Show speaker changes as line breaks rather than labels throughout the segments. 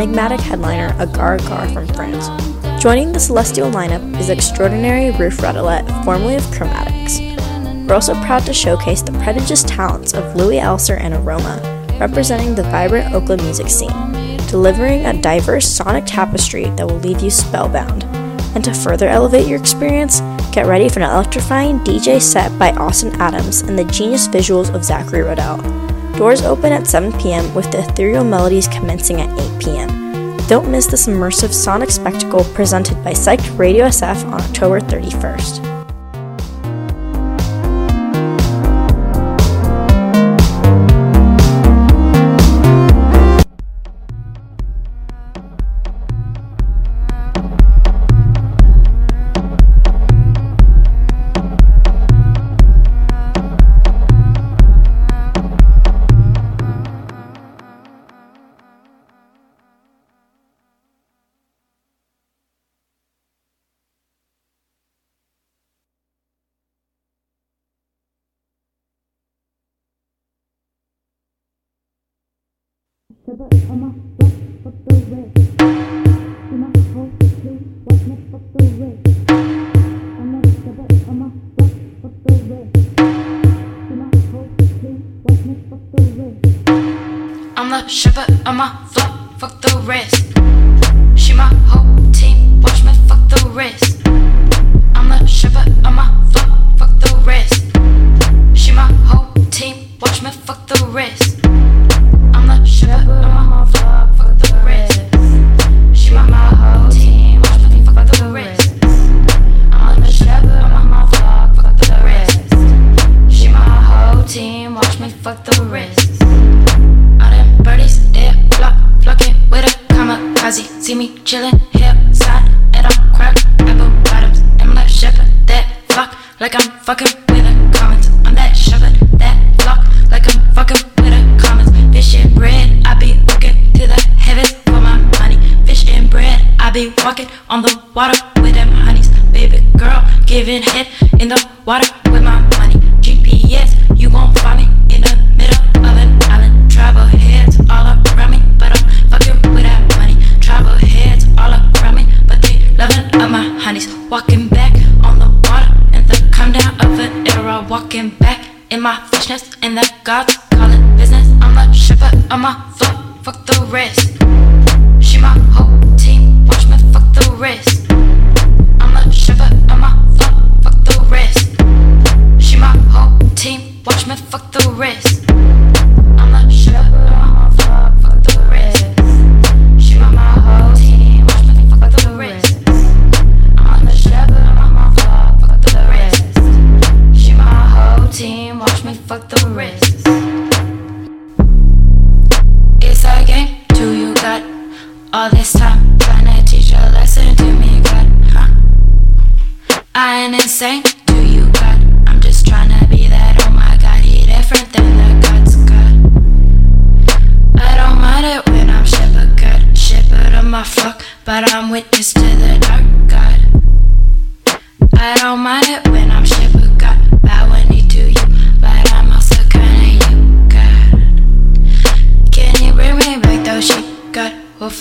enigmatic headliner Agar Agar from France. Joining the celestial lineup is extraordinary Ruf Radelet, formerly of Chromatics. We're also proud to showcase the prodigious talents of Louis Elser and Aroma, representing the vibrant Oakland music scene, delivering a diverse sonic tapestry that will leave you spellbound. And to further elevate your experience, get ready for an electrifying DJ set by Austin Adams and the genius visuals of Zachary Rodell. Doors open at 7 p.m. with the ethereal melodies commencing at 8 p.m. Don't miss this immersive sonic spectacle presented by Psyched Radio SF on October 31st.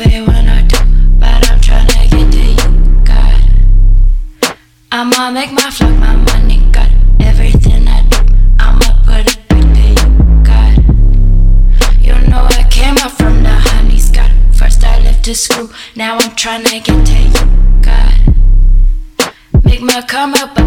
when I do, but I'm trying to get to you, God. I'ma make my flock my money, God. Everything I do, I'ma put it back to you, God. You know I came up from the honey, Scott. First I left to screw, now I'm trying to get to you, God. Make my come up,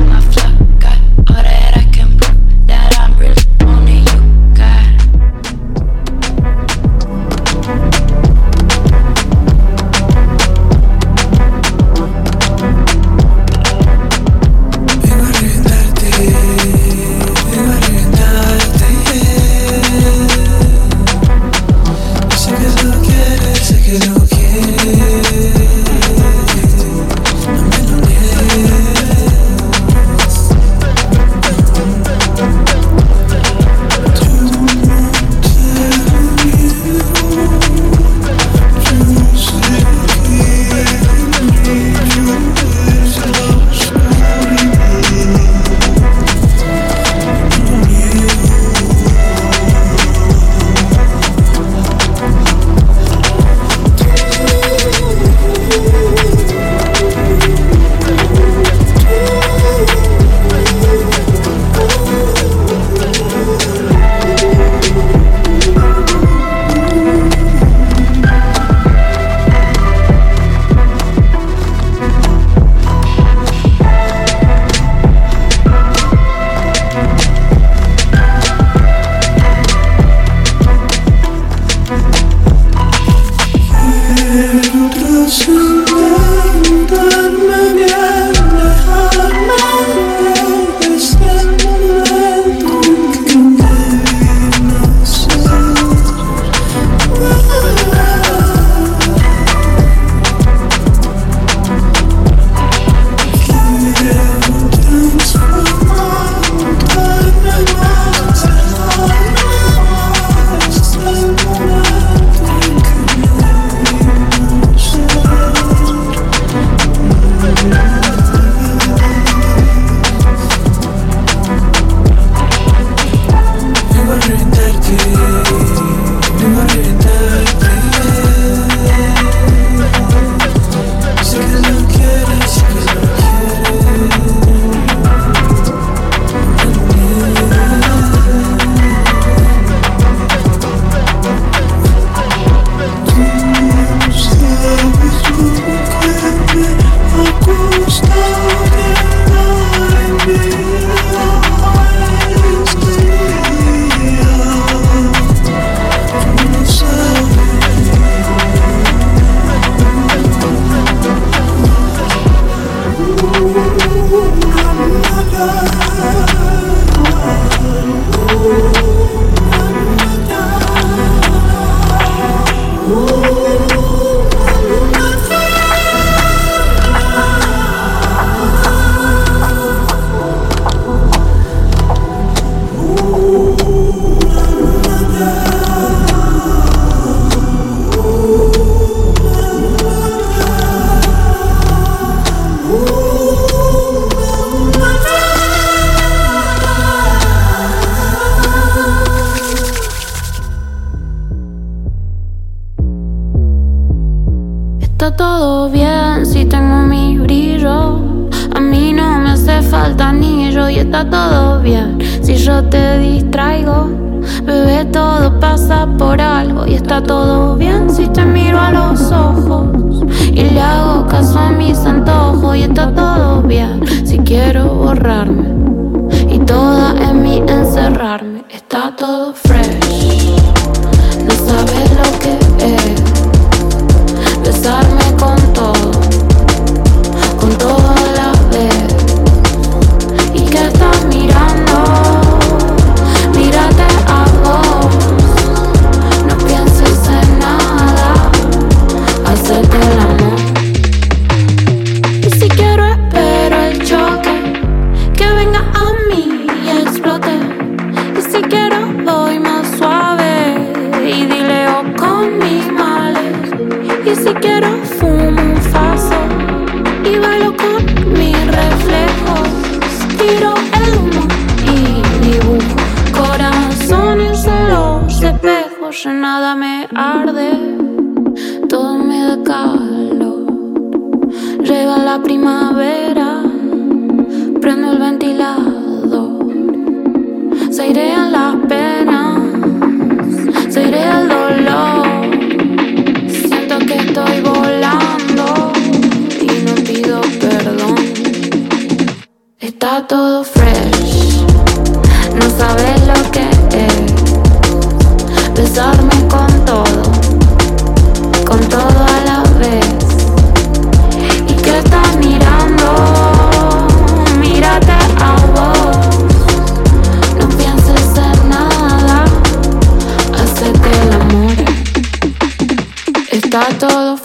está todo bien si tengo mi brillo. A mí no me hace falta anillo y está todo bien si yo te distraigo. Bebé, todo pasa por algo y está todo bien si te miro a los ojos y le hago caso a mis antojos y está todo bien si quiero borrarme y toda en mí encerrarme. Está todo fresh, no sabes lo que es besarme con todo, nada me arde, todo me da calor. Llega la primavera, prendo el ventilador. Se airean las penas, se airea el dolor. Siento que estoy volando y no pido perdón. Está todo fresh, no sabes lo que es. Besarme con todo, con todo a la vez. ¿Y que estás mirando? Mírate a vos. No pienses en nada, hacete el amor. Está todo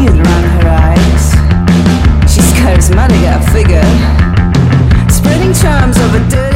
million around her eyes. She's charismatic, I figure. Spreading charms of a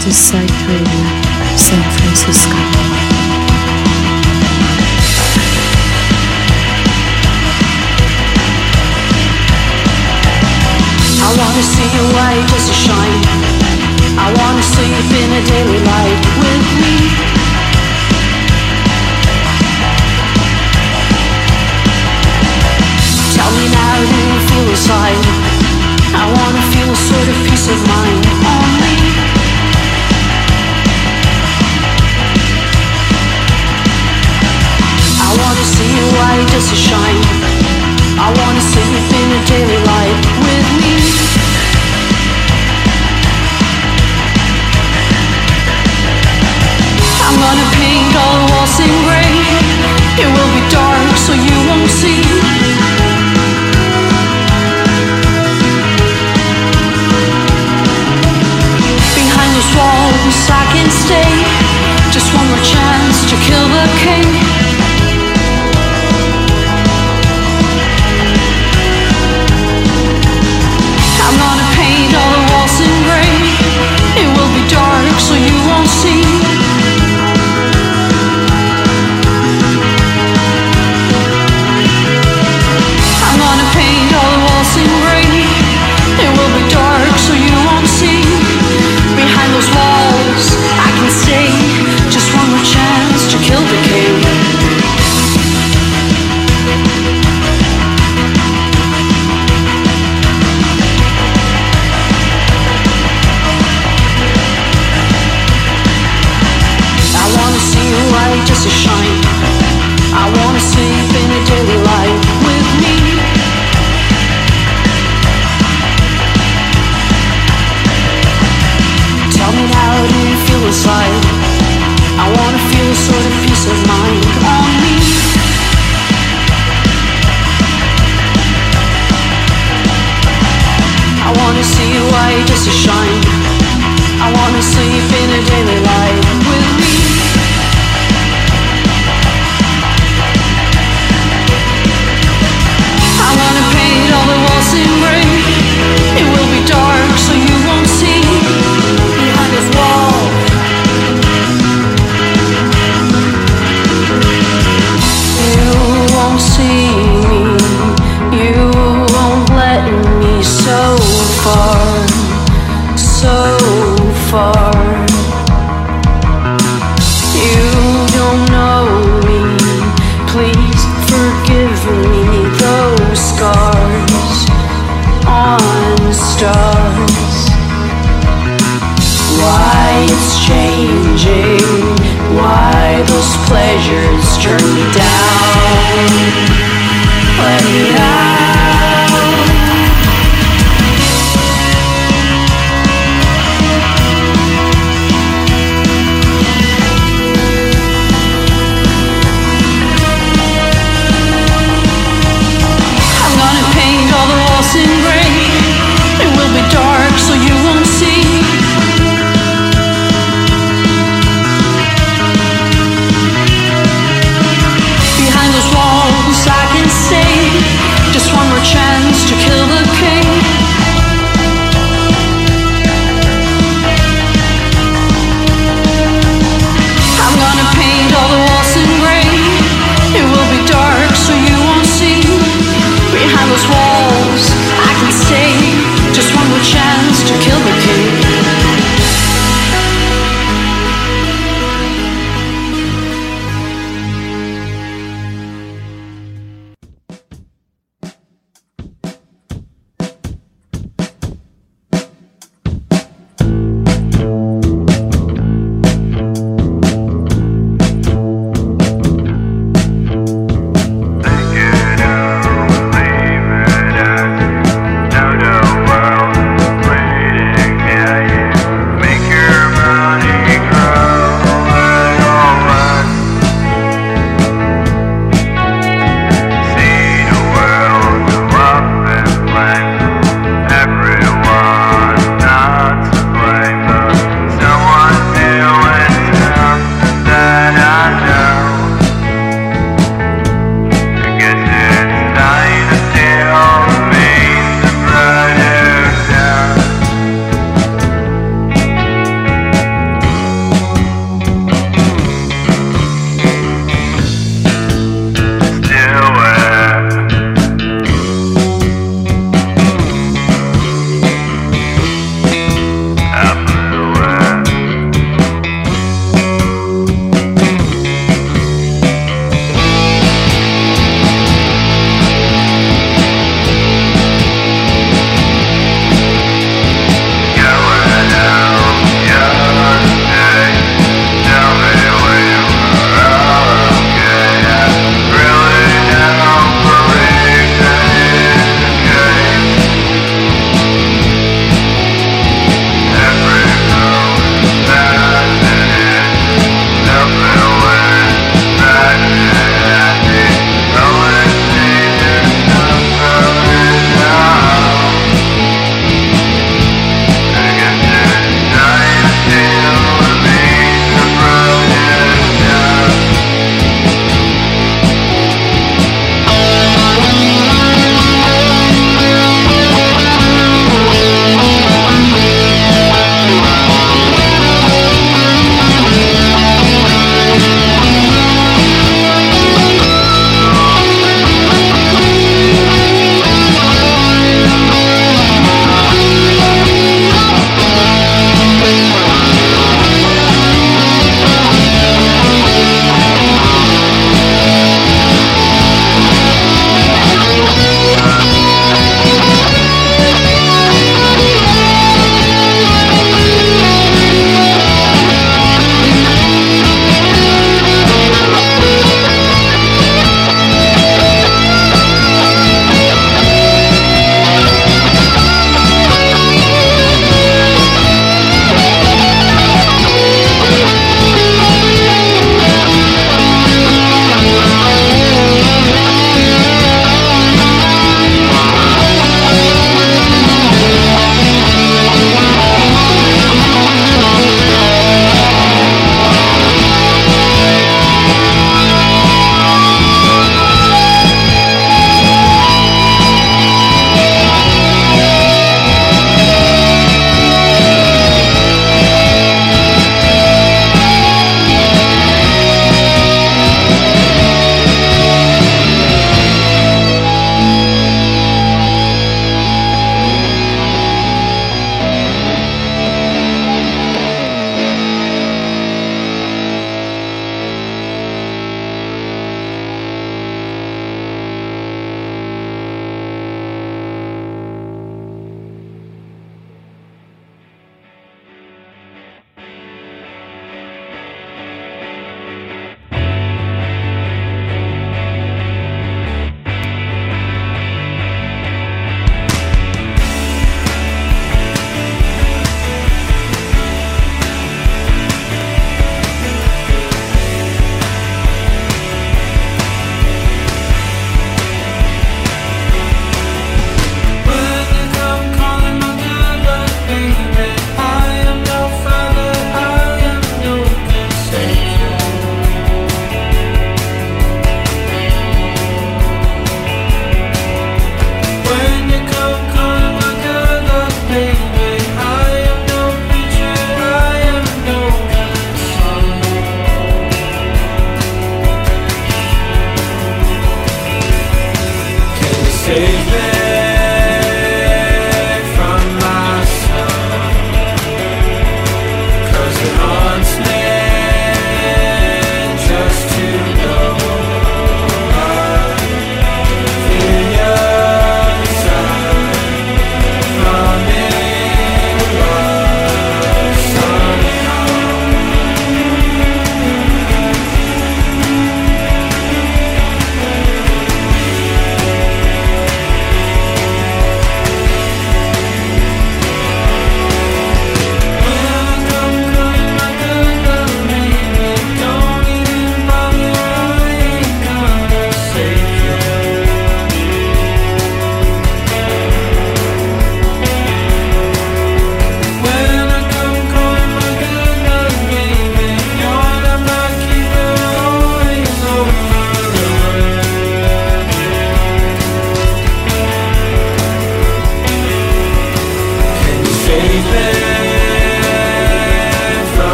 Just Side
Radio.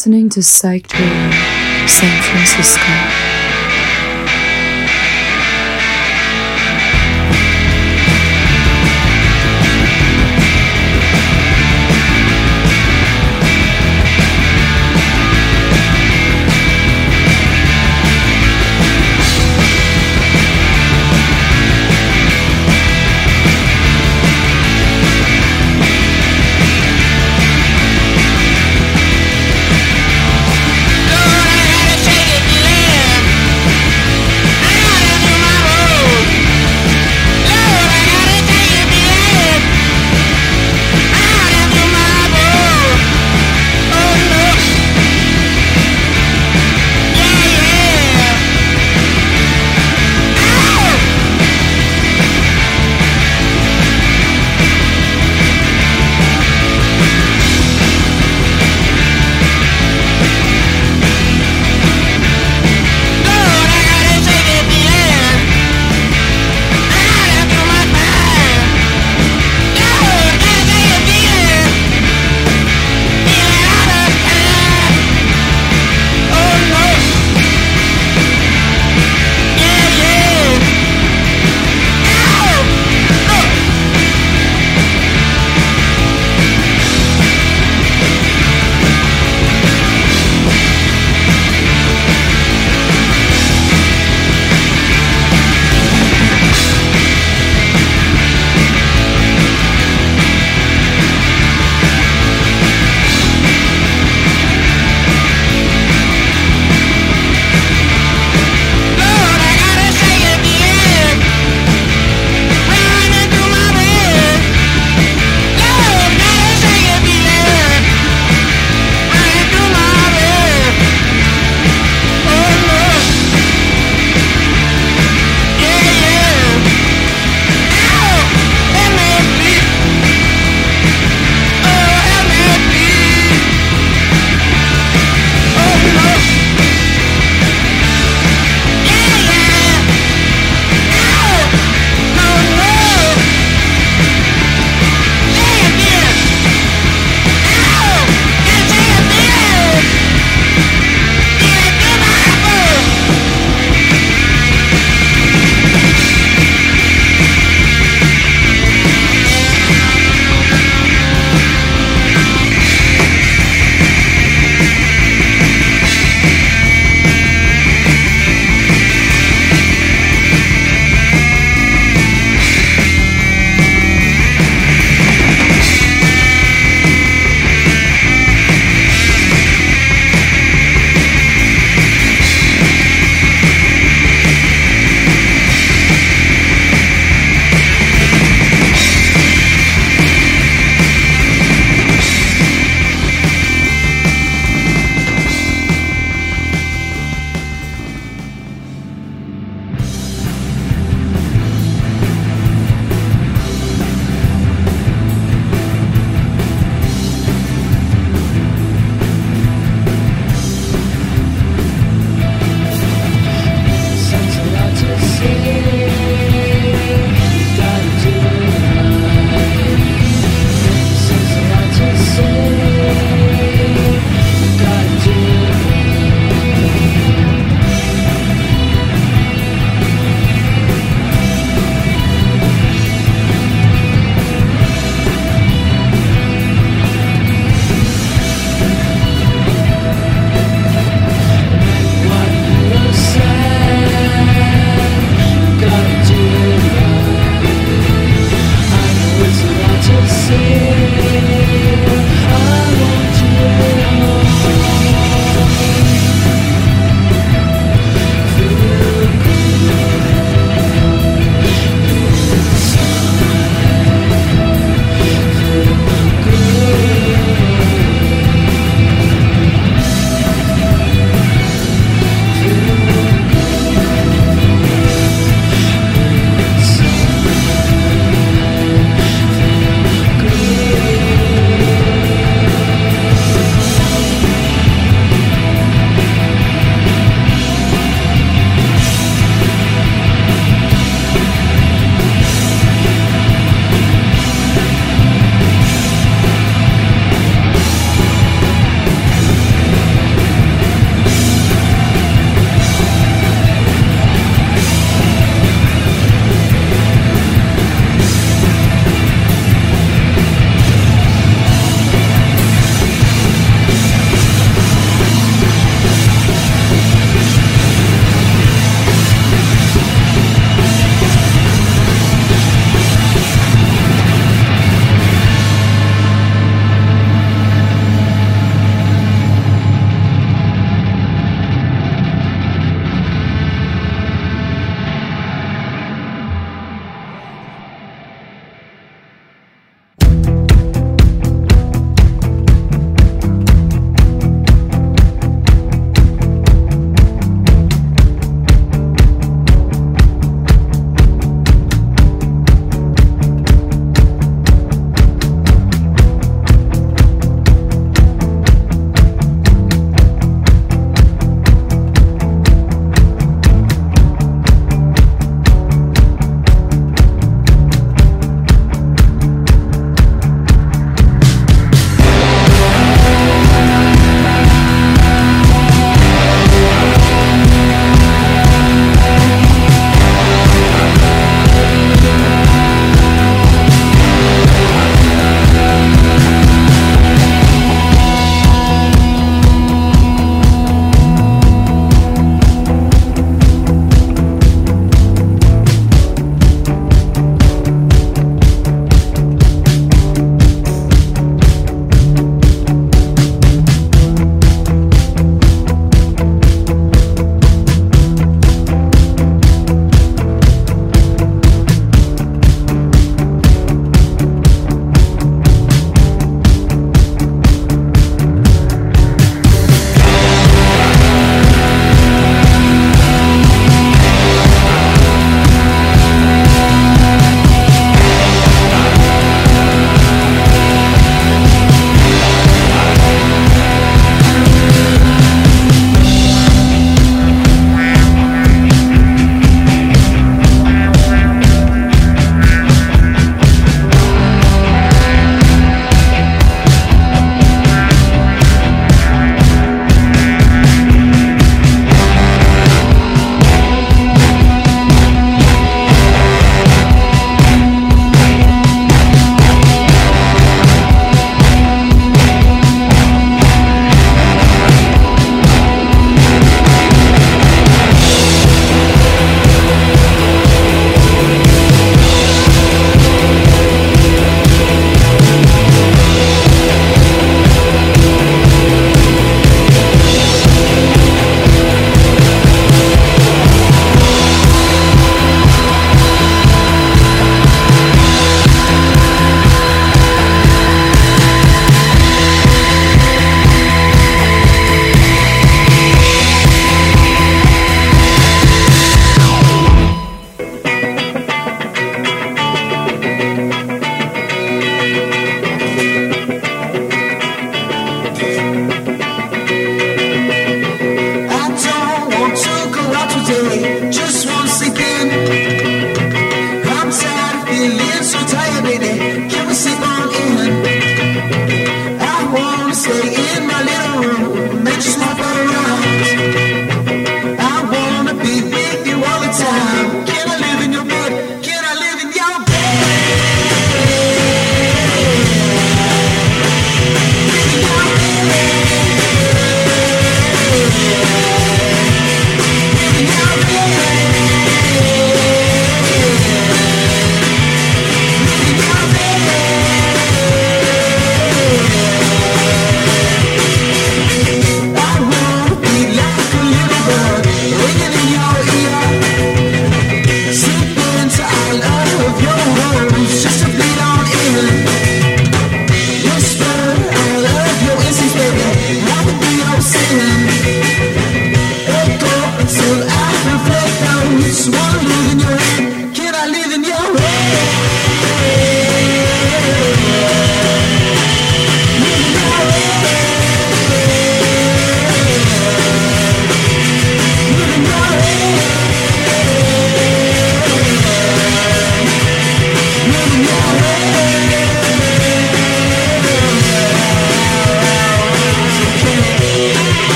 Listening to Psych San Francisco.